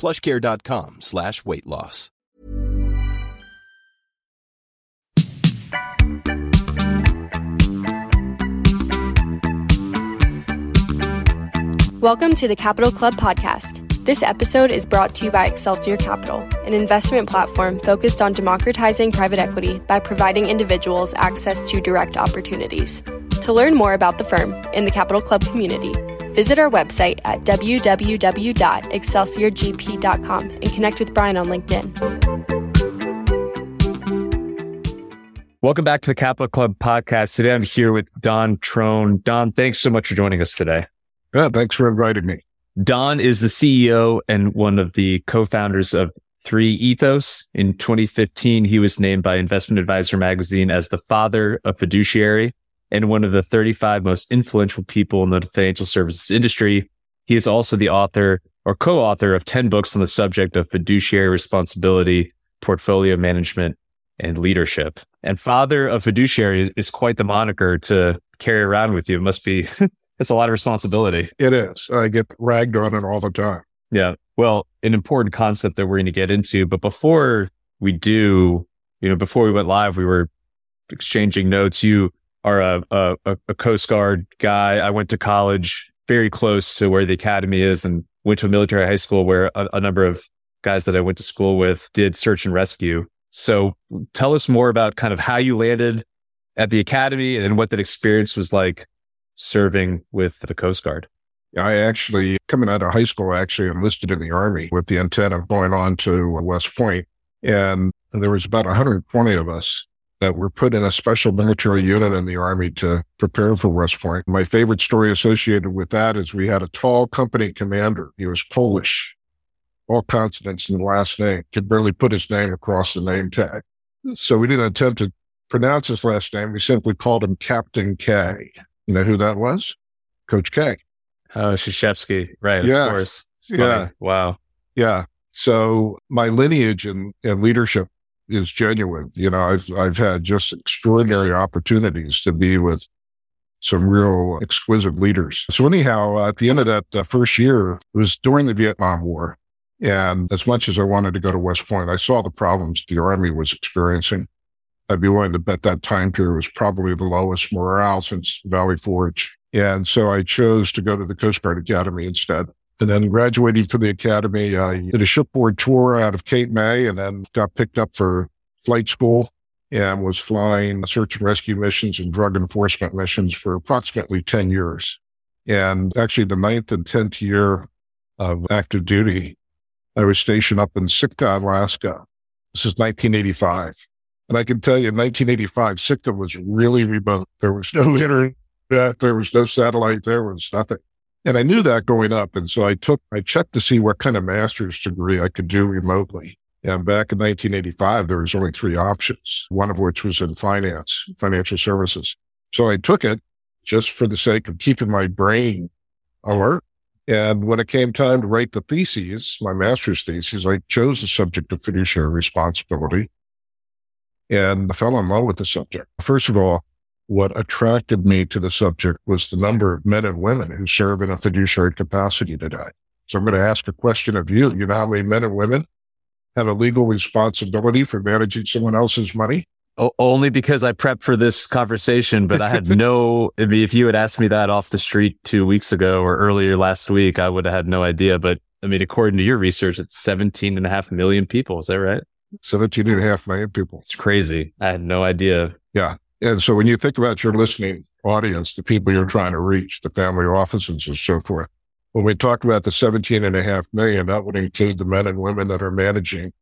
plushcare.com slash weight loss. Welcome to the Capital Club podcast. This episode is brought to you by Excelsior Capital, an investment platform focused on democratizing private equity by providing individuals access to direct opportunities. To learn more about the firm and the Capital Club community, visit our website at www.excelsiorgp.com and connect with Brian on LinkedIn. Welcome back to the Capital Club podcast. Today I'm here with Don Trone. Don, thanks so much for joining us today. Yeah, thanks for inviting me. Don is the CEO and one of the co-founders of 3ethos. In 2015, he was named by Investment Advisor magazine as the father of fiduciary and one of the 35 most influential people in the financial services industry. He is also the author or co-author of 10 books on the subject of fiduciary responsibility, portfolio management, and leadership. And father of fiduciary is quite the moniker to carry around with you. It must be it's a lot of responsibility. It is. I get ragged on it all the time. Yeah. Well, an important concept that we're going to get into. But before we do, you know, before we went live, we were exchanging notes. You are a, a, a Coast Guard guy. I went to college very close to where the academy is and went to a military high school where a, a number of guys that I went to school with did search and rescue. So tell us more about kind of how you landed at the academy and what that experience was like serving with the Coast Guard? I actually, coming out of high school, I actually enlisted in the Army with the intent of going on to West Point. And there was about 120 of us that were put in a special military unit in the Army to prepare for West Point. My favorite story associated with that is we had a tall company commander. He was Polish, all consonants in the last name, could barely put his name across the name tag. So we didn't attempt to pronounce his last name. We simply called him Captain K. You know who that was? Coach K. Oh, Krzyzewski. Right. Yes. Of course. Yeah. Wow. Yeah. So my lineage and, in leadership is genuine. You know, I've, I've had just extraordinary opportunities to be with some real exquisite leaders. So anyhow, at the end of that uh, first year, it was during the Vietnam War. And as much as I wanted to go to West Point, I saw the problems the Army was experiencing. I'd be willing to bet that time period was probably the lowest morale since Valley Forge. And so I chose to go to the Coast Guard Academy instead. And then graduating from the academy, I did a shipboard tour out of Cape May and then got picked up for flight school and was flying search and rescue missions and drug enforcement missions for approximately 10 years. And actually the ninth and 10th year of active duty, I was stationed up in Sitka, Alaska. This is 1985. And I can tell you in 1985, Sitka was really remote. There was no internet. There was no satellite. There was nothing. And I knew that going up. And so I took, I checked to see what kind of master's degree I could do remotely. And back in 1985, there was only three options, one of which was in finance, financial services. So I took it just for the sake of keeping my brain alert And when it came time to write the theses, my master's thesis, I chose the subject of fiduciary responsibility and I fell in love with the subject. First of all, what attracted me to the subject was the number of men and women who serve in a fiduciary capacity today. So I'm going to ask a question of you. You know how many men and women have a legal responsibility for managing someone else's money? O- only because I prepped for this conversation, but I had no, I if you had asked me that off the street two weeks ago or earlier last week, I would have had no idea. But I mean, according to your research, it's 17 and a half million people. Is that right? 17 and a half million people. It's crazy. I had no idea. Yeah. And so when you think about your listening audience, the people you're trying to reach, the family offices and so forth, when we talk about the 17 and a half million, that would include the men and women that are managing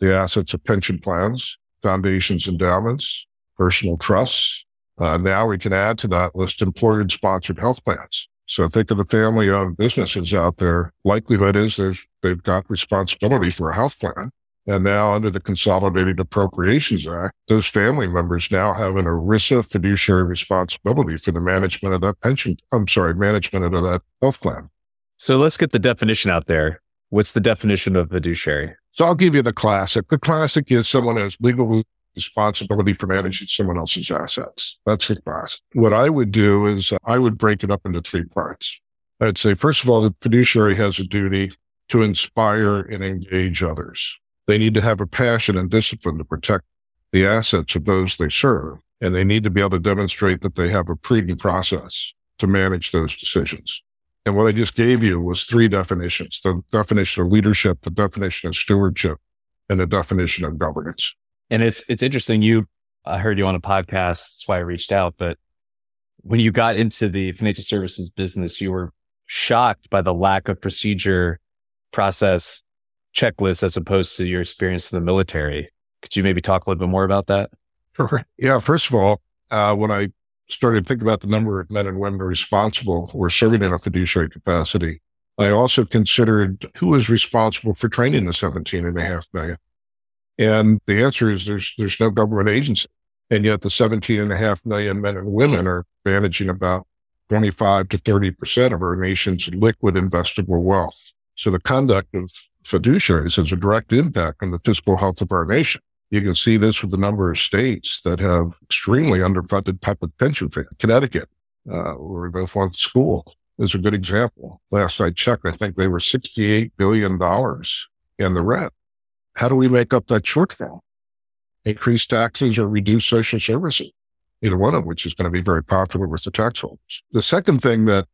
the assets of pension plans, foundations, endowments, personal trusts. Uh, now we can add to that list employer sponsored health plans. So think of the family owned businesses out there. Likelihood is there's, they've got responsibility for a health plan. And now under the Consolidated Appropriations Act, those family members now have an ERISA fiduciary responsibility for the management of that pension. I'm sorry, management of that health plan. So let's get the definition out there. What's the definition of fiduciary? So I'll give you the classic. The classic is someone has legal responsibility for managing someone else's assets. That's the classic. What I would do is uh, I would break it up into three parts. I'd say, first of all, the fiduciary has a duty to inspire and engage others. They need to have a passion and discipline to protect the assets of those they serve. And they need to be able to demonstrate that they have a prudent process to manage those decisions. And what I just gave you was three definitions, the definition of leadership, the definition of stewardship, and the definition of governance. And it's, it's interesting. You, I heard you on a podcast. That's why I reached out. But when you got into the financial services business, you were shocked by the lack of procedure, process, checklist as opposed to your experience in the military. Could you maybe talk a little bit more about that? Sure. Yeah. First of all, uh, when I started thinking about the number of men and women responsible or serving in a fiduciary capacity, I also considered who was responsible for training the 17 and a half million. And the answer is there's, there's no government agency. And yet the 17 and a half million men and women are managing about 25 to 30% of our nation's liquid investable wealth. So the conduct of fiduciaries has a direct impact on the fiscal health of our nation. You can see this with the number of states that have extremely underfunded public pension funds. Connecticut, uh, where we both went to school, is a good example. Last I checked, I think they were $68 billion in the red. How do we make up that shortfall? Increase taxes or reduce social services, either one of which is going to be very popular with the tax holders. The second thing that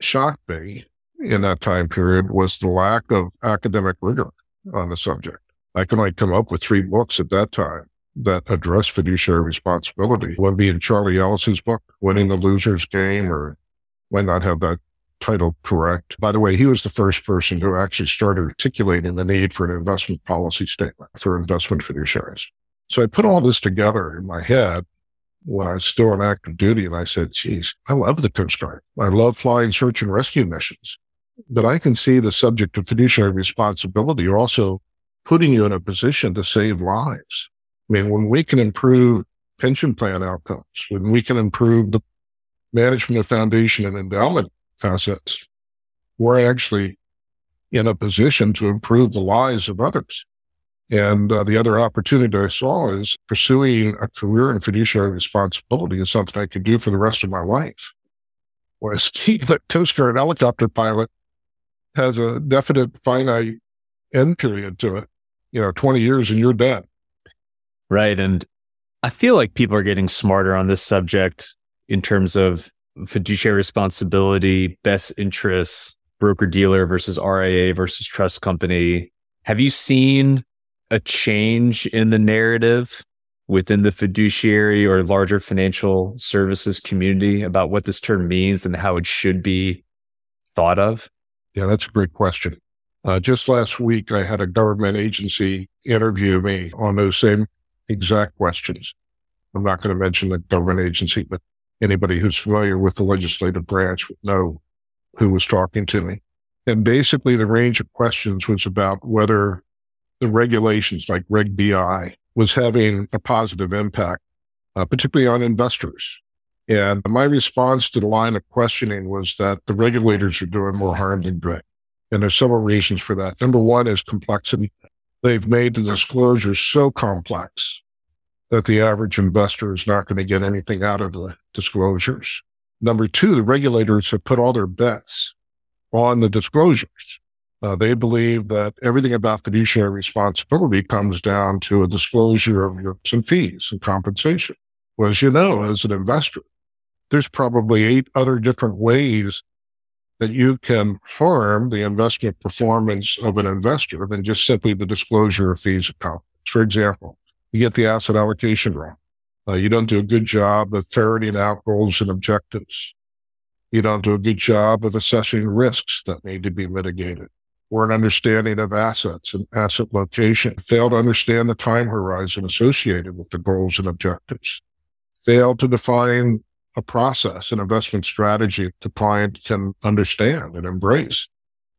shocked me in that time period was the lack of academic rigor on the subject. I can only come up with three books at that time that address fiduciary responsibility. One being Charlie Ellis's book, Winning the Loser's Game, or might not have that title correct. By the way, he was the first person who actually started articulating the need for an investment policy statement for investment fiduciaries. So I put all this together in my head when I was still on active duty and I said, geez, I love the Coast Guard. I love flying search and rescue missions. But I can see the subject of fiduciary responsibility are also putting you in a position to save lives. I mean, when we can improve pension plan outcomes, when we can improve the management of foundation and endowment assets, we're actually in a position to improve the lives of others. And uh, the other opportunity I saw is pursuing a career in fiduciary responsibility is something I could do for the rest of my life. Whereas being a Coast Guard helicopter pilot has a definite finite end period to it. You know, 20 years and you're dead. Right. And I feel like people are getting smarter on this subject in terms of fiduciary responsibility, best interests, broker dealer versus RIA versus trust company. Have you seen a change in the narrative within the fiduciary or larger financial services community about what this term means and how it should be thought of? Yeah, that's a great question. Uh, just last week, I had a government agency interview me on those same exact questions. I'm not going to mention the government agency, but anybody who's familiar with the legislative branch would know who was talking to me. And basically, the range of questions was about whether the regulations like Reg BI was having a positive impact, uh, particularly on investors And my response to the line of questioning was that the regulators are doing more harm than good. And there's several reasons for that. Number one is complexity. They've made the disclosures so complex that the average investor is not going to get anything out of the disclosures. Number two, the regulators have put all their bets on the disclosures. Uh, they believe that everything about fiduciary responsibility comes down to a disclosure of your fees and compensation. Well, as you know, as an investor, there's probably eight other different ways that you can harm the investment performance of an investor than just simply the disclosure of fees compensation. For example, you get the asset allocation wrong. Uh, you don't do a good job of ferreting out goals and objectives. You don't do a good job of assessing risks that need to be mitigated or an understanding of assets and asset location. Fail to understand the time horizon associated with the goals and objectives. Fail to define a process, an investment strategy the client can understand and embrace.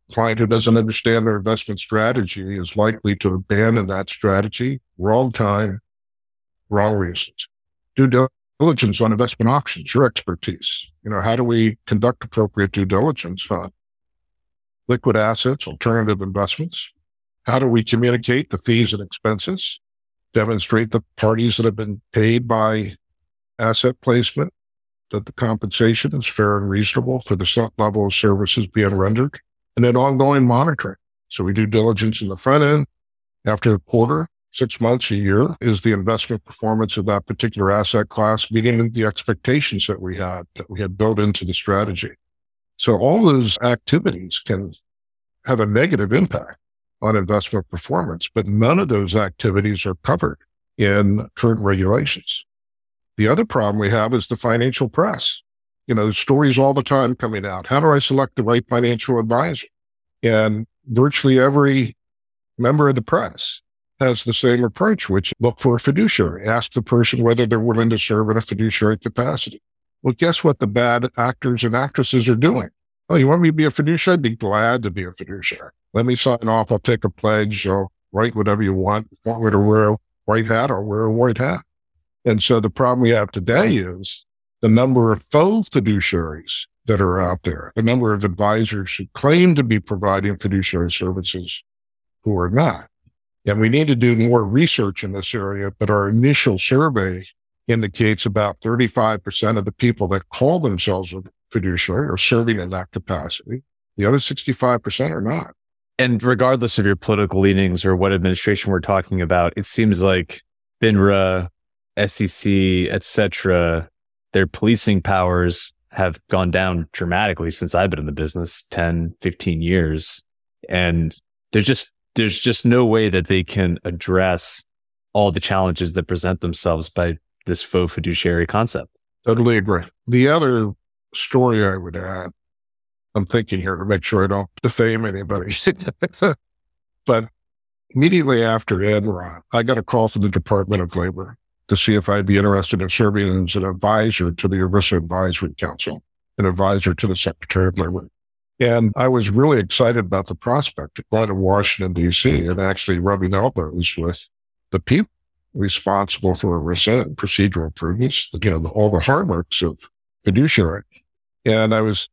A client who doesn't understand their investment strategy is likely to abandon that strategy, wrong time, wrong reasons. Due diligence on investment options, your expertise. You know, how do we conduct appropriate due diligence on liquid assets, alternative investments? How do we communicate the fees and expenses? Demonstrate the parties that have been paid by asset placement, that the compensation is fair and reasonable for the level of services being rendered, and then ongoing monitoring. So we do diligence in the front end. After a quarter, six months, a year, is the investment performance of that particular asset class meeting the expectations that we had, that we had built into the strategy. So all those activities can have a negative impact on investment performance, but none of those activities are covered in current regulations. The other problem we have is the financial press. You know, stories all the time coming out. How do I select the right financial advisor? And virtually every member of the press has the same approach, which look for a fiduciary, ask the person whether they're willing to serve in a fiduciary capacity. Well, guess what the bad actors and actresses are doing? Oh, you want me to be a fiduciary? I'd be glad to be a fiduciary. Let me sign off. I'll take a pledge. I'll write whatever you want. Want me to wear a white hat? I'll wear a white hat. And so the problem we have today is the number of faux fiduciaries that are out there, the number of advisors who claim to be providing fiduciary services who are not. And we need to do more research in this area, but our initial survey indicates about 35% of the people that call themselves a fiduciary are serving in that capacity. The other 65% are not. And regardless of your political leanings or what administration we're talking about, it seems like FINRA, SEC, etc., their policing powers have gone down dramatically since I've been in the business 10, 15 years. And there's just, there's just no way that they can address all the challenges that present themselves by this faux fiduciary concept. Totally agree. The other story I would add, I'm thinking here to make sure I don't defame anybody, but immediately after Enron, I got a call from the Department of Labor to see if I'd be interested in serving as an advisor to the ERISA Advisory Council, an advisor to the Secretary of Labor. And I was really excited about the prospect of going to Washington, D.C. and actually rubbing elbows with the people responsible for ERISA and procedural prudence, you know, all the hallmarks of fiduciary. And I was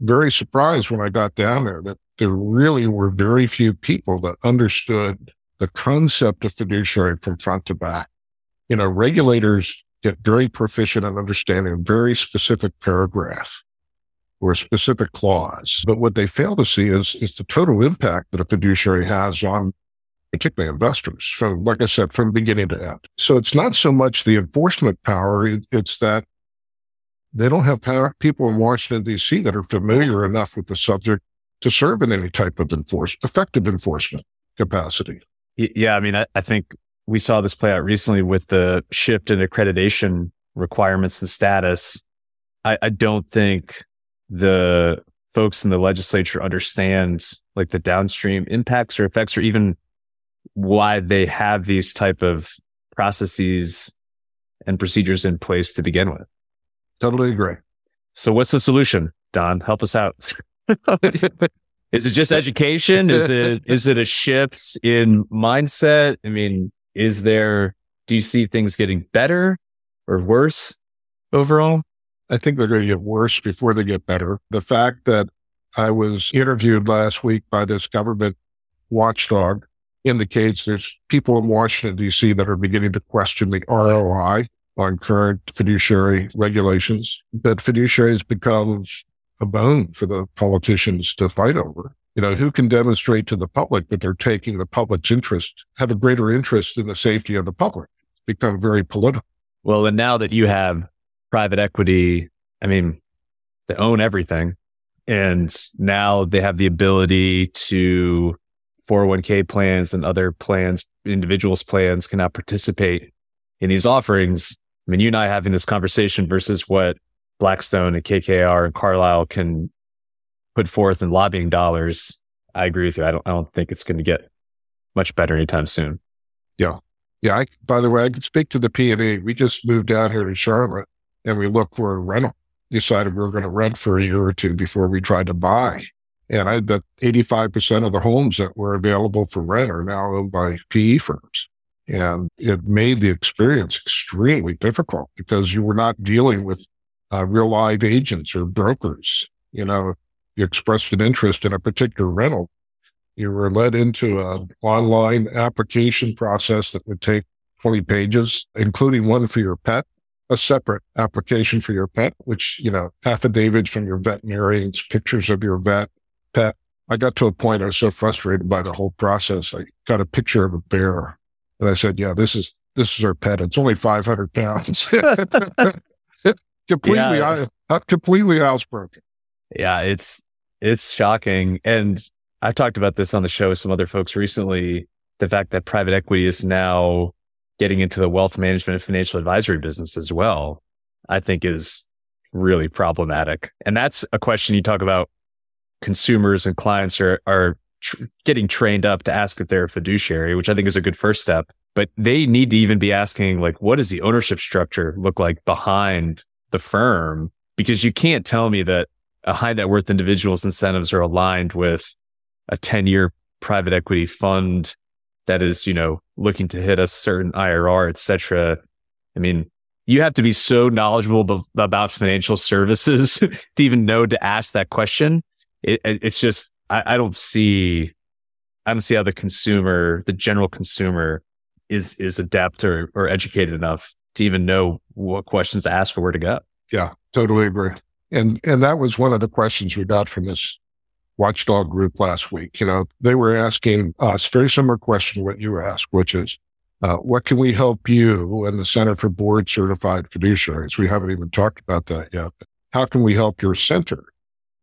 very surprised when I got down there that there really were very few people that understood the concept of fiduciary from front to back you know, regulators get very proficient in understanding a very specific paragraph or a specific clause. But what they fail to see is, is the total impact that a fiduciary has on particularly investors from, like I said, from beginning to end. So it's not so much the enforcement power. It's that they don't have power, people in Washington, D.C. that are familiar enough with the subject to serve in any type of enforcement, effective enforcement capacity. Yeah. I mean, I, I think we saw this play out recently with the shift in accreditation requirements and status. I, I don't think the folks in the legislature understand like the downstream impacts or effects or even why they have these type of processes and procedures in place to begin with. Totally agree. So what's the solution, Don? Help us out. is it just education? Is it is it a shift in mindset? I mean, is there, do you see things getting better or worse overall? I think they're going to get worse before they get better. The fact that I was interviewed last week by this government watchdog indicates there's people in Washington, D.C. that are beginning to question the ROI on current fiduciary regulations. That has become a bone for the politicians to fight over. You know, who can demonstrate to the public that they're taking the public's interest, have a greater interest in the safety of the public? It's become very political. Well, and now that you have private equity, I mean, they own everything. And now they have the ability to 401k plans and other plans, individuals plans cannot participate in these offerings. I mean, you and I having this conversation versus what Blackstone and KKR and Carlyle can put forth in lobbying dollars. I agree with you. I don't, I don't think it's going to get much better anytime soon. Yeah. Yeah. I, by the way, I could speak to the P&E. We just moved down here to Charlotte and we looked for a rental. Decided we were going to rent for a year or two before we tried to buy. And I bet 85% of the homes that were available for rent are now owned by PE firms. And it made the experience extremely difficult because you were not dealing with uh, real live agents or brokers. You know, you expressed an interest in a particular rental. You were led into an online application process that would take 20 pages, including one for your pet a separate application for your pet, which, you know, affidavits from your veterinarians, pictures of your vet, pet. I got to a point I was so frustrated by the whole process. I got a picture of a bear and I said, yeah, this is, this is our pet. It's only 500 pounds. completely, yeah. completely housebroken. Yeah. It's, it's shocking. And I've talked about this on the show with some other folks recently. The fact that private equity is now getting into the wealth management and financial advisory business as well, I think is really problematic. And that's a question you talk about consumers and clients are, are tr- getting trained up to ask if they're a fiduciary, which I think is a good first step. But they need to even be asking, like, what does the ownership structure look like behind the firm? Because you can't tell me that a high net worth individual's incentives are aligned with a 10 year private equity fund that is, you know, looking to hit a certain IRR, et cetera. I mean, you have to be so knowledgeable b- about financial services to even know to ask that question. It, it, it's just, I, I don't see, I don't see how the consumer, the general consumer is, is adept or, or educated enough to even know what questions to ask or where to go. Yeah, totally agree. And, and that was one of the questions we got from this watchdog group last week. You know, they were asking us very similar question what you asked, which is, uh, what can we help you and the Center for Board Certified Fiduciaries? We haven't even talked about that yet. How can we help your center?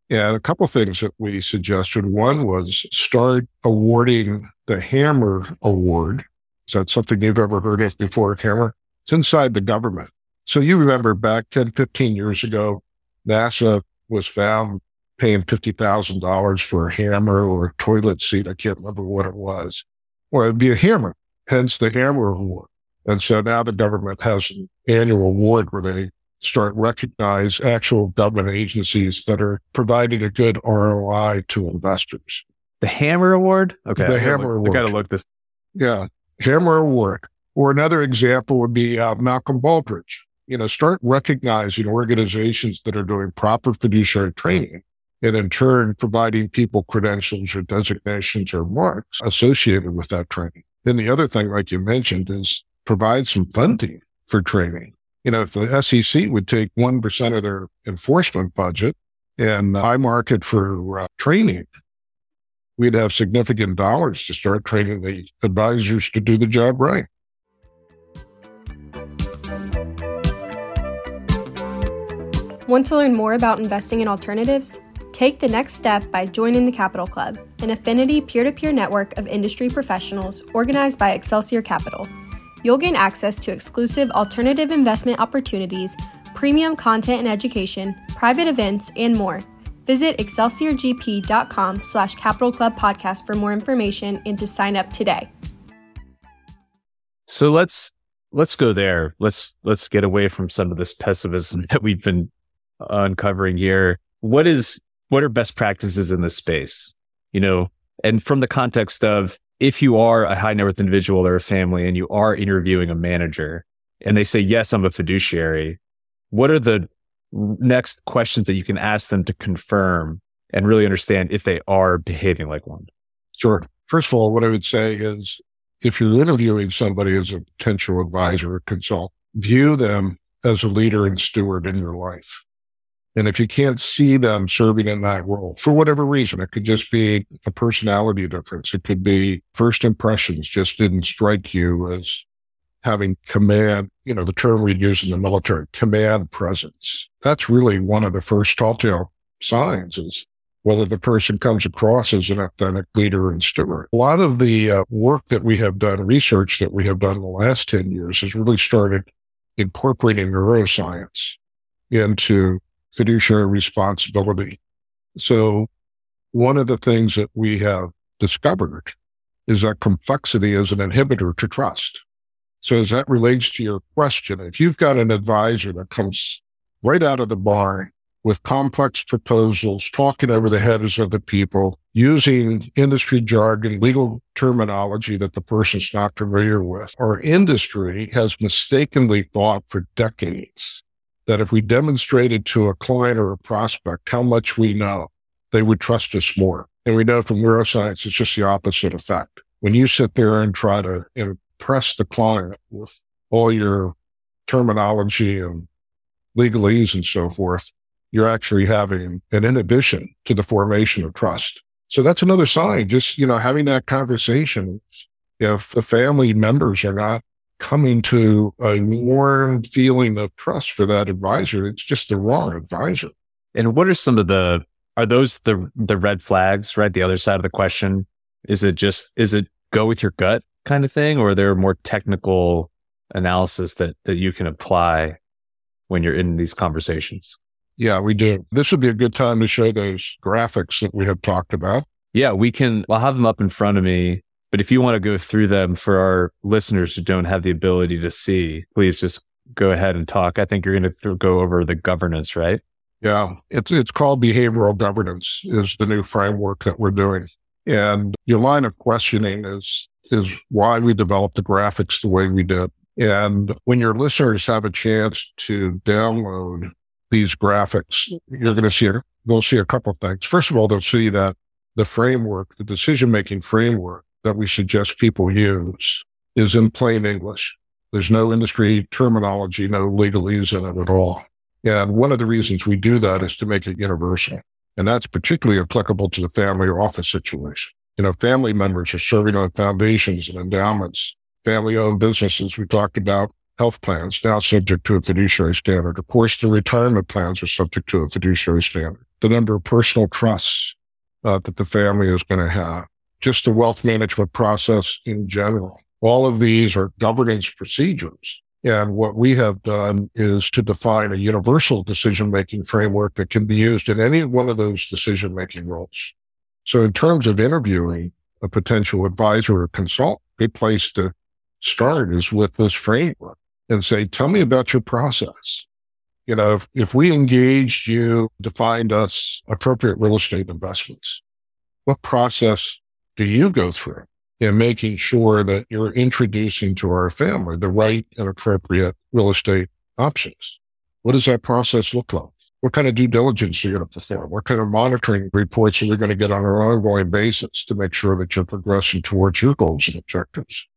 And a couple things that we suggested. One was start awarding the Hammer Award. Is that something you've ever heard of before, Hammer? It's inside the government. So you remember back 10, 15 years ago, NASA was found paying $50,000 for a hammer or a toilet seat. I can't remember what it was. Or it'd be a hammer, hence the hammer award. And so now the government has an annual award where they start recognize actual government agencies that are providing a good ROI to investors. The Hammer Award? Okay. The Hammer look, Award. I got to look this. Yeah. Hammer Award. Or another example would be uh, Malcolm Baldrige. You know, start recognizing organizations that are doing proper fiduciary training and in turn providing people credentials or designations or marks associated with that training. Then the other thing, like you mentioned, is provide some funding for training. You know, if the SEC would take 1% of their enforcement budget and I market for uh, training, we'd have significant dollars to start training the advisors to do the job right. Want to learn more about investing in alternatives? Take the next step by joining the Capital Club, an affinity peer to peer network of industry professionals organized by Excelsior Capital. You'll gain access to exclusive alternative investment opportunities, premium content and education, private events, and more. Visit excelsiorgp.com slash capital club podcast for more information and to sign up today. So let's let's go there. Let's let's get away from some of this pessimism that we've been uncovering here. What is what are best practices in this space? You know, and from the context of if you are a high net worth individual or a family and you are interviewing a manager and they say, yes, I'm a fiduciary, what are the next questions that you can ask them to confirm and really understand if they are behaving like one? Sure. First of all, what I would say is if you're interviewing somebody as a potential advisor or consult, view them as a leader and steward in your life. And if you can't see them serving in that role for whatever reason, it could just be a personality difference. It could be first impressions just didn't strike you as having command, you know, the term we'd use in the military, command presence. That's really one of the first telltale signs is whether the person comes across as an authentic leader and steward. A lot of the uh, work that we have done, research that we have done in the last 10 years has really started incorporating neuroscience into fiduciary responsibility. So one of the things that we have discovered is that complexity is an inhibitor to trust. So as that relates to your question, if you've got an advisor that comes right out of the barn with complex proposals, talking over the heads of the people, using industry jargon, legal terminology that the person's not familiar with. Our industry has mistakenly thought for decades that if we demonstrated to a client or a prospect how much we know, they would trust us more. And we know from neuroscience, it's just the opposite effect. When you sit there and try to impress the client with all your terminology and legalese and so forth, you're actually having an inhibition to the formation of trust. So that's another sign, just, you know, having that conversation. If the family members are not coming to a warm feeling of trust for that advisor, it's just the wrong advisor. And what are some of the, are those the, the red flags, right? The other side of the question. Is it just, is it go with your gut kind of thing? Or are there more technical analysis that, that you can apply when you're in these conversations? Yeah, we do. This would be a good time to show those graphics that we have talked about. Yeah, we can. I'll have them up in front of me. But if you want to go through them for our listeners who don't have the ability to see, please just go ahead and talk. I think you're going to th- go over the governance, right? Yeah, it's it's called behavioral governance is the new framework that we're doing. And your line of questioning is is why we developed the graphics the way we did. And when your listeners have a chance to download these graphics, you're going to see, they'll see a couple of things. First of all, they'll see that the framework, the decision making framework that we suggest people use is in plain English. There's no industry terminology, no legalese in it at all. And one of the reasons we do that is to make it universal. And that's particularly applicable to the family or office situation. You know, family members are serving on foundations and endowments, family owned businesses. We talked about health plans now subject to a fiduciary standard. Of course, the retirement plans are subject to a fiduciary standard. The number of personal trusts uh, that the family is going to have, just the wealth management process in general. All of these are governance procedures. And what we have done is to define a universal decision making framework that can be used in any one of those decision making roles. So in terms of interviewing a potential advisor or consultant, a place to start is with this framework and say, tell me about your process. You know, if, if we engaged you to find us appropriate real estate investments, what process do you go through in making sure that you're introducing to our family the right and appropriate real estate options? What does that process look like? What kind of due diligence are you going to perform? What kind of monitoring reports are you going to get on an ongoing basis to make sure that you're progressing towards your goals and objectives?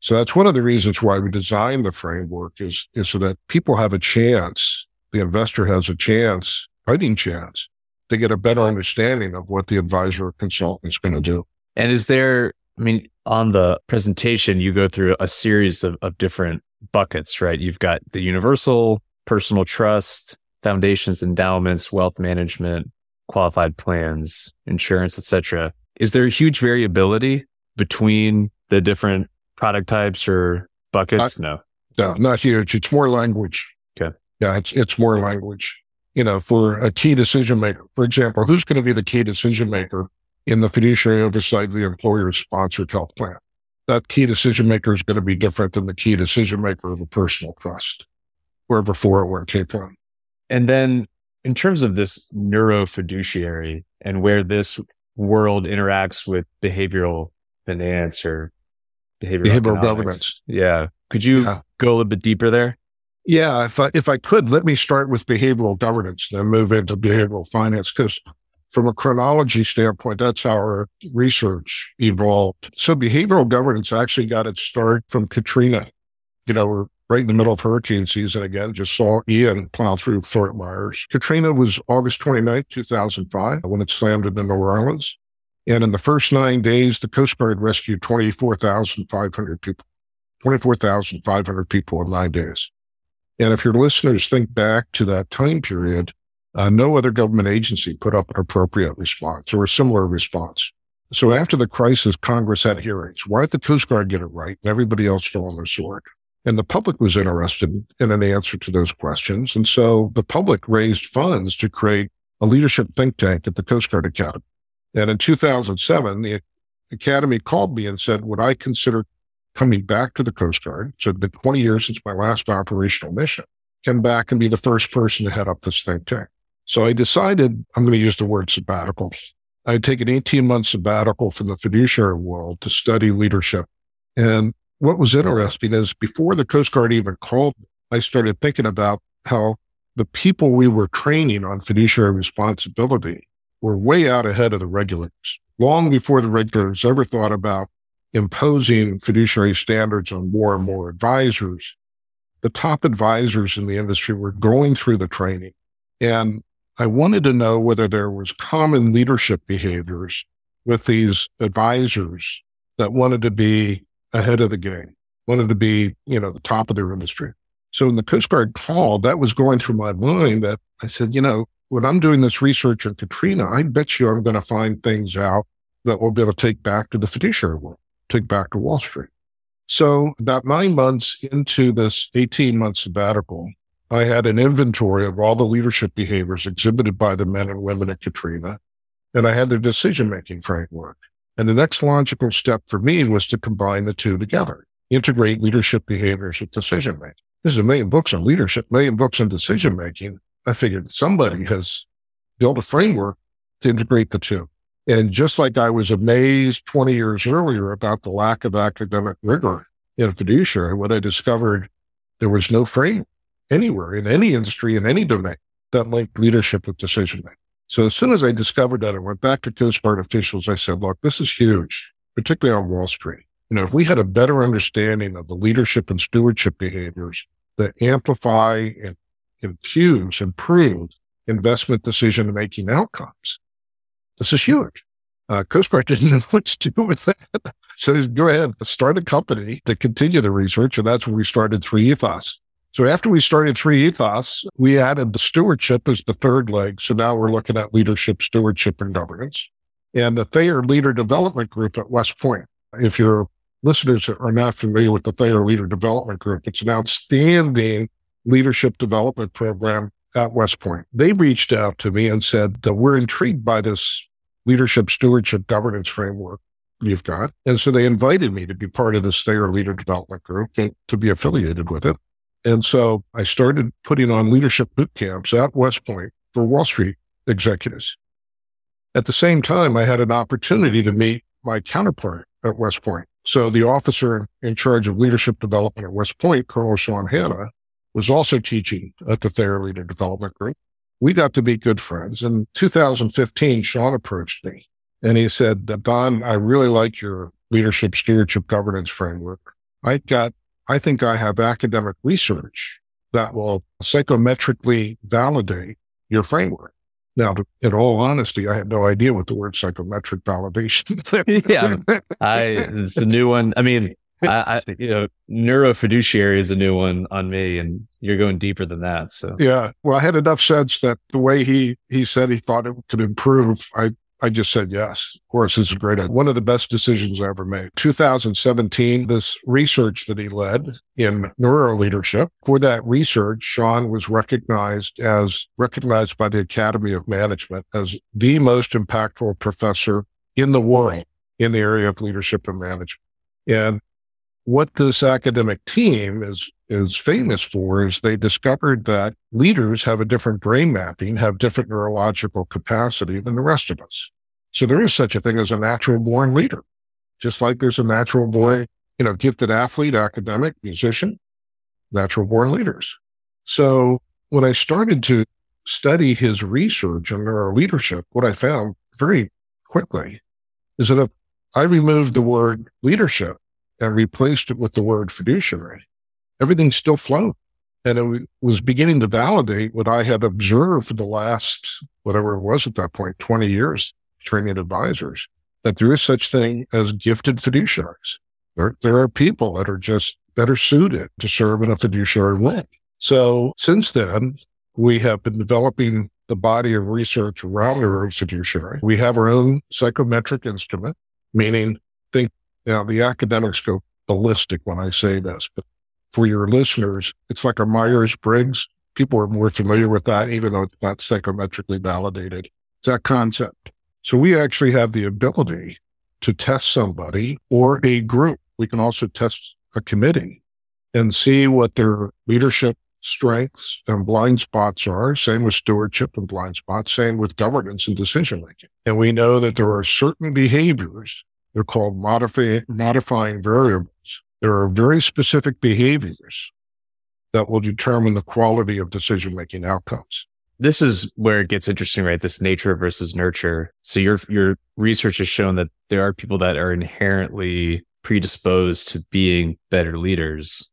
So that's one of the reasons why we designed the framework is, is so that people have a chance, the investor has a chance, fighting chance to get a better understanding of what the advisor or consultant is going to do. And is there, I mean, on the presentation, you go through a series of, of different buckets, right? You've got the universal, personal trust, foundations, endowments, wealth management, qualified plans, insurance, etc. Is there a huge variability between the different product types or buckets? no. No, not huge. It's more language. Okay. Yeah, it's it's more language. You know, for a key decision maker, for example, who's going to be the key decision maker in the fiduciary oversight of the employer sponsored health plan? That key decision maker is going to be different than the key decision maker of a personal trust wherever of a 401k plan. And then in terms of this neuro fiduciary and where this world interacts with behavioral finance or behavioral, behavioral governance. Yeah. Could you yeah. go a little bit deeper there? Yeah, if I, if I could, let me start with behavioral governance, then move into behavioral finance, because from a chronology standpoint, that's how our research evolved. So behavioral governance actually got its start from Katrina. You know, we're right in the middle of hurricane season again, just saw Ian plow through Fort Myers. Katrina was August 29, 2005, when it slammed into New Orleans. And in the first nine days, the Coast Guard rescued 24,500 people, 24,500 people in nine days. And if your listeners think back to that time period, uh, no other government agency put up an appropriate response or a similar response. So after the crisis, Congress had hearings. Why did the Coast Guard get it right and everybody else fell on their sword? And the public was interested in an answer to those questions. And so the public raised funds to create a leadership think tank at the Coast Guard Academy. And in 2007, the Academy called me and said, would I consider coming back to the Coast Guard. So it'd been 20 years since my last operational mission. Come back and be the first person to head up this think tank. So I decided I'm going to use the word sabbatical. I'd take an 18 month sabbatical from the fiduciary world to study leadership. And what was interesting is before the Coast Guard even called, I started thinking about how the people we were training on fiduciary responsibility were way out ahead of the regulators. Long before the regulators ever thought about imposing fiduciary standards on more and more advisors, the top advisors in the industry were going through the training. And I wanted to know whether there was common leadership behaviors with these advisors that wanted to be ahead of the game, wanted to be, you know, the top of their industry. So when the Coast Guard called, that was going through my mind that I said, you know, when I'm doing this research on Katrina, I bet you I'm going to find things out that we'll be able to take back to the fiduciary world take back to Wall Street. So about nine months into this 18 month sabbatical, I had an inventory of all the leadership behaviors exhibited by the men and women at Katrina, and I had their decision making framework. And the next logical step for me was to combine the two together, integrate leadership behaviors with decision making. There's a million books on leadership, million books on decision making. I figured somebody has built a framework to integrate the two. And just like I was amazed 20 years earlier about the lack of academic rigor in fiduciary, when I discovered there was no frame anywhere in any industry, in any domain that linked leadership with decision making. So as soon as I discovered that, I went back to Coast Guard officials. I said, look, this is huge, particularly on Wall Street. You know, if we had a better understanding of the leadership and stewardship behaviors that amplify and infuse, improve investment decision making outcomes, this is huge. Uh, Coast Guard didn't know what to do with that. So go ahead, start a company to continue the research. And that's when we started 3ethos. So after we started 3ethos, we added the stewardship as the third leg. So now we're looking at leadership, stewardship, and governance. And the Thayer Leader Development Group at West Point. If your listeners are not familiar with the Thayer Leader Development Group, it's an outstanding leadership development program at West Point. They reached out to me and said, that we're intrigued by this leadership stewardship governance framework you've got. And so they invited me to be part of this Thayer Leader Development Group and to be affiliated with it. And so I started putting on leadership boot camps at West Point for Wall Street executives. At the same time, I had an opportunity to meet my counterpart at West Point. So the officer in charge of leadership development at West Point, Colonel Sean Hannah, was also teaching at the Thayer Leader Development Group. We got to be good friends. In 2015, Sean approached me and he said, Don, I really like your leadership stewardship governance framework. I got, I think I have academic research that will psychometrically validate your framework. Now, in all honesty, I had no idea what the word psychometric validation. yeah, I it's a new one. I mean, I, I, you know, neurofiduciary is a new one on me, and you're going deeper than that. So yeah, well, I had enough sense that the way he he said he thought it could improve, I I just said yes. Of course, this is mm-hmm. great. One of the best decisions I ever made. 2017, this research that he led in neuro leadership. For that research, Sean was recognized as recognized by the Academy of Management as the most impactful professor in the world in the area of leadership and management. And what this academic team is is famous for is they discovered that leaders have a different brain mapping, have different neurological capacity than the rest of us. So there is such a thing as a natural born leader, just like there's a natural boy, you know, gifted athlete, academic, musician, natural born leaders. So when I started to study his research on neuroleadership, what I found very quickly is that if I removed the word leadership and replaced it with the word fiduciary, everything still flowed. And it was beginning to validate what I had observed for the last, whatever it was at that point, 20 years training advisors, that there is such thing as gifted fiduciaries. There, there are people that are just better suited to serve in a fiduciary way. So since then, we have been developing the body of research around neurofiduciary. We have our own psychometric instrument, meaning think, you know, the academics go ballistic when I say this, but for your listeners, it's like a Myers Briggs. People are more familiar with that, even though it's not psychometrically validated. It's that concept. So we actually have the ability to test somebody or a group. We can also test a committee and see what their leadership strengths and blind spots are. Same with stewardship and blind spots. Same with governance and decision making. And we know that there are certain behaviors. They're called modify, modifying variables there are very specific behaviors that will determine the quality of decision making outcomes. This is where it gets interesting, right? This nature versus nurture. So your your research has shown that there are people that are inherently predisposed to being better leaders,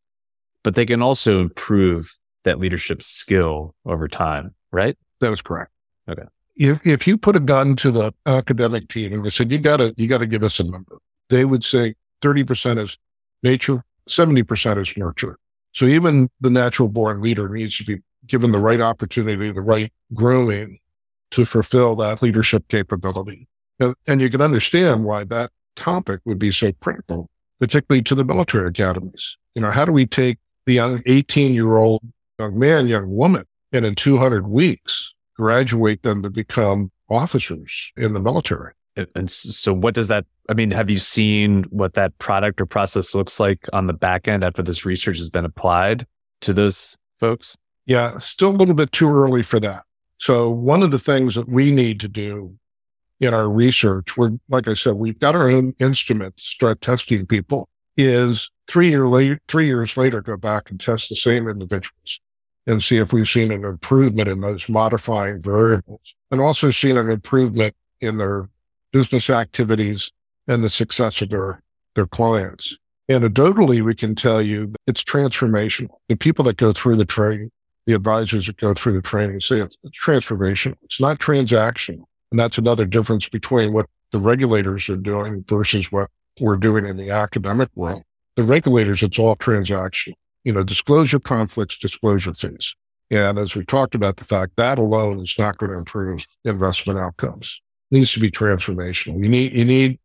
but they can also improve that leadership skill over time, right? That is correct. Okay. If if you put a gun to the academic team and they said, you gotta you gotta give us a number, they would say 30% is nature, 70% is nurture. So even the natural born leader needs to be given the right opportunity, the right grooming to fulfill that leadership capability. And, and you can understand why that topic would be so critical, particularly to the military academies. You know, how do we take the young 18 year old young man, young woman, and in 200 weeks graduate them to become officers in the military? And so what does that, I mean, have you seen what that product or process looks like on the back end after this research has been applied to those folks? Yeah, still a little bit too early for that. So one of the things that we need to do in our research, we're, like I said, we've got our own instruments, start testing people is three year later, three years later, go back and test the same individuals and see if we've seen an improvement in those modifying variables and also seen an improvement in their business activities and the success of their, their clients. Anecdotally, we can tell you it's transformational. The people that go through the training, the advisors that go through the training say it's, it's transformational. It's not transactional. And that's another difference between what the regulators are doing versus what we're doing in the academic world. The regulators, it's all transactional. You know, disclosure conflicts, disclosure fees. And as we talked about the fact that alone is not going to improve investment outcomes needs to be transformational. You need, you need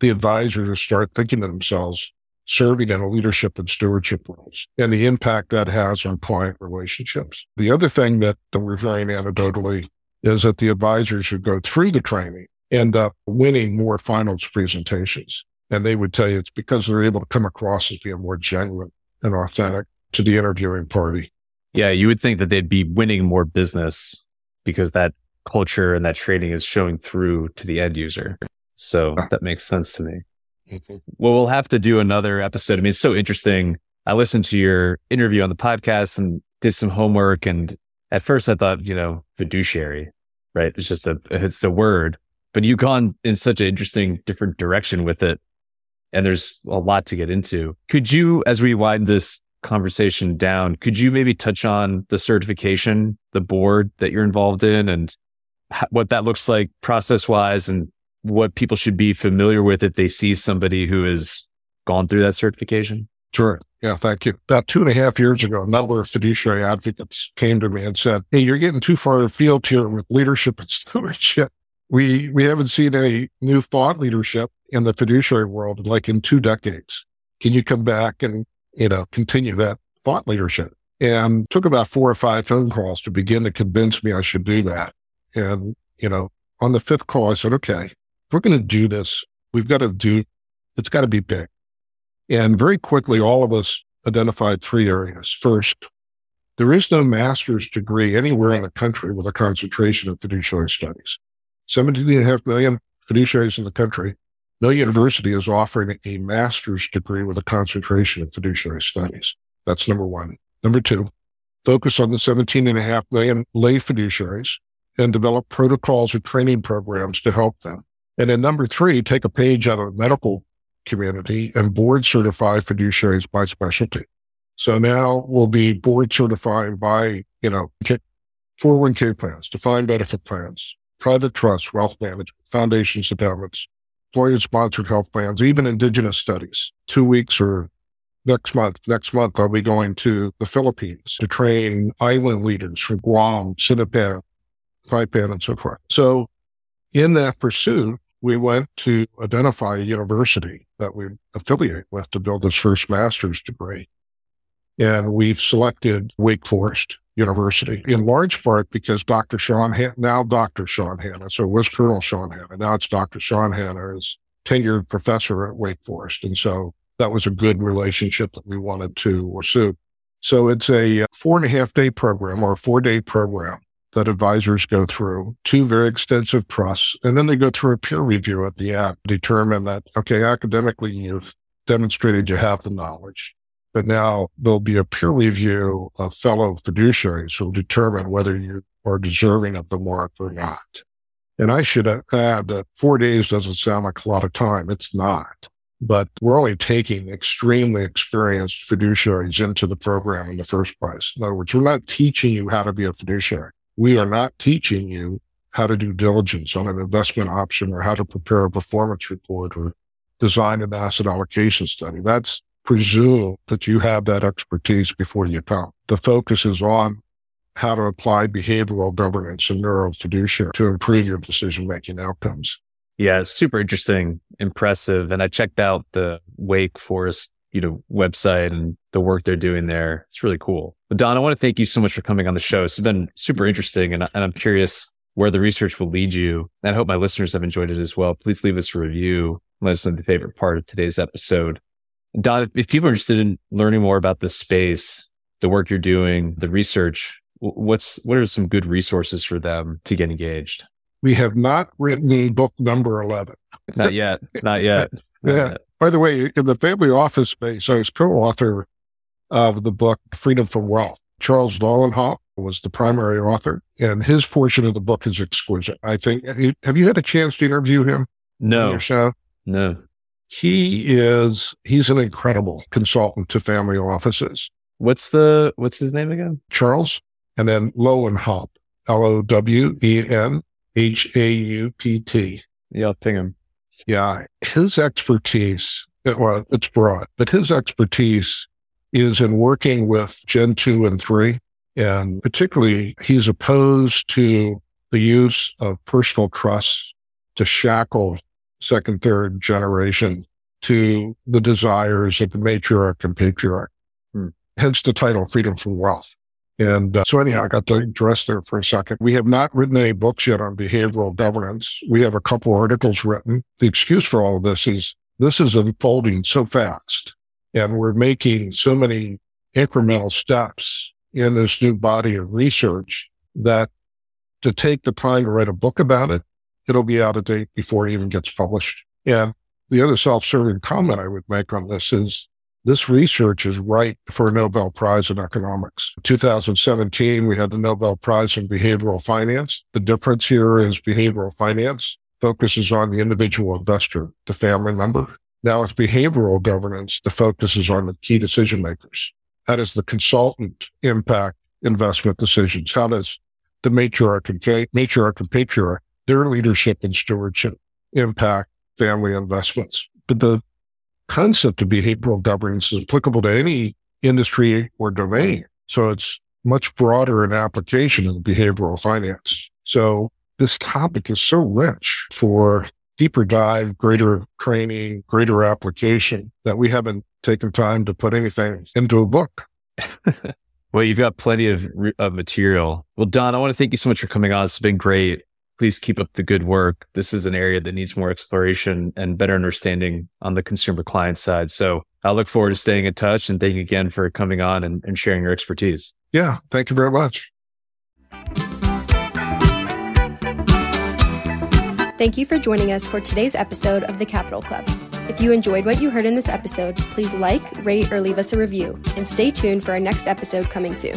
the advisor to start thinking to themselves, serving in a leadership and stewardship roles and the impact that has on client relationships. The other thing that, we're hearing anecdotally is that the advisors who go through the training end up winning more finals presentations. And they would tell you it's because they're able to come across as being more genuine and authentic to the interviewing party. Yeah, you would think that they'd be winning more business because that culture and that training is showing through to the end user. So that makes sense to me. Mm-hmm. Well, we'll have to do another episode. I mean, it's so interesting. I listened to your interview on the podcast and did some homework. And at first I thought, you know, fiduciary, right? It's just a, it's a word, but you've gone in such an interesting different direction with it. And there's a lot to get into. Could you, as we wind this conversation down, could you maybe touch on the certification, the board that you're involved in and what that looks like process wise and what people should be familiar with if they see somebody who has gone through that certification? Sure. Yeah, thank you. About two and a half years ago, a number of fiduciary advocates came to me and said, Hey, you're getting too far afield here with leadership and stewardship. We, we haven't seen any new thought leadership in the fiduciary world like in two decades. Can you come back and, you know, continue that thought leadership? And took about four or five phone calls to begin to convince me I should do that. And, you know, on the fifth call, I said, okay, we're going to do this, we've got to do, it's got to be big. And very quickly, all of us identified three areas. First, there is no master's degree anywhere in the country with a concentration in fiduciary studies. 17 and a half million fiduciaries in the country. No university is offering a master's degree with a concentration in fiduciary studies. That's number one. Number two, focus on the 17 and a half million lay fiduciaries and develop protocols or training programs to help them. And then number three, take a page out of the medical community and board certify fiduciaries by specialty. So now we'll be board certified by, you know, 401k plans, defined benefit plans, private trusts, wealth management, foundations, endowments, employer sponsored health plans, even indigenous studies. Two weeks or next month, next month, I'll be going to the Philippines to train island leaders from Guam, Sinopan, Saipan, and so forth. So in that pursuit, we went to identify a university that we affiliate with to build this first master's degree. And we've selected Wake Forest University in large part because Dr. Sean, Han- now Dr. Sean Hannah, so it was Colonel Sean Hannah. Now it's Dr. Sean Hannah is tenured professor at Wake Forest. And so that was a good relationship that we wanted to pursue. So it's a four and a half day program or a four day program that advisors go through, two very extensive trusts, and then they go through a peer review at the end, determine that, okay, academically, you've demonstrated you have the knowledge. But now there'll be a peer review of fellow fiduciaries who will determine whether you are deserving of the mark or not. And I should add that four days doesn't sound like a lot of time. It's not. But we're only taking extremely experienced fiduciaries into the program in the first place. In other words, we're not teaching you how to be a fiduciary we are not teaching you how to do diligence on an investment option or how to prepare a performance report or design an asset allocation study. That's presume that you have that expertise before you come. The focus is on how to apply behavioral governance and neurofiduciary to improve your decision making outcomes. Yeah, super interesting, impressive. And I checked out the Wake Forest you know, website and the work they're doing there. It's really cool. But Don, I want to thank you so much for coming on the show. It's been super interesting and, and I'm curious where the research will lead you. And I hope my listeners have enjoyed it as well. Please leave us a review. Let us know the favorite part of today's episode. Don, if people are interested in learning more about this space, the work you're doing, the research, what's, what are some good resources for them to get engaged? We have not written book number 11. Not yet. Not yet. Not yeah. Yet. By the way, in the family office space, I was co-author of the book Freedom from Wealth. Charles Lowenhaupt was the primary author, and his portion of the book is exquisite. I think. Have you had a chance to interview him? No. your show? No. He is. He's an incredible consultant to family offices. What's the What's his name again? Charles, and then Lowenhaupt. L O W E N H A U P T. Yeah, I'll ping him. Yeah, his expertise, well, it's broad, but his expertise is in working with Gen 2 and 3. And particularly, he's opposed to the use of personal trusts to shackle second, third generation to the desires of the matriarch and patriarch. Hmm. Hence the title, Freedom from Wealth. And uh, so anyhow, I got to address there for a second. We have not written any books yet on behavioral governance. We have a couple articles written. The excuse for all of this is this is unfolding so fast and we're making so many incremental steps in this new body of research that to take the time to write a book about it, it'll be out of date before it even gets published. And the other self-serving comment I would make on this is this research is right for a Nobel Prize in economics. In 2017, we had the Nobel Prize in behavioral finance. The difference here is behavioral finance focuses on the individual investor, the family member. Now with behavioral governance, the focus is on the key decision makers. How does the consultant impact investment decisions? How does the matriarch and, matriarch and patriarch, their leadership and stewardship impact family investments? But the concept of behavioral governance is applicable to any industry or domain. So it's much broader in application in behavioral finance. So this topic is so rich for deeper dive, greater training, greater application that we haven't taken time to put anything into a book. well, you've got plenty of, of material. Well, Don, I want to thank you so much for coming on. It's been great please keep up the good work. This is an area that needs more exploration and better understanding on the consumer client side. So I look forward to staying in touch and thank you again for coming on and, and sharing your expertise. Yeah. Thank you very much. Thank you for joining us for today's episode of the Capital Club. If you enjoyed what you heard in this episode, please like, rate, or leave us a review, and stay tuned for our next episode coming soon.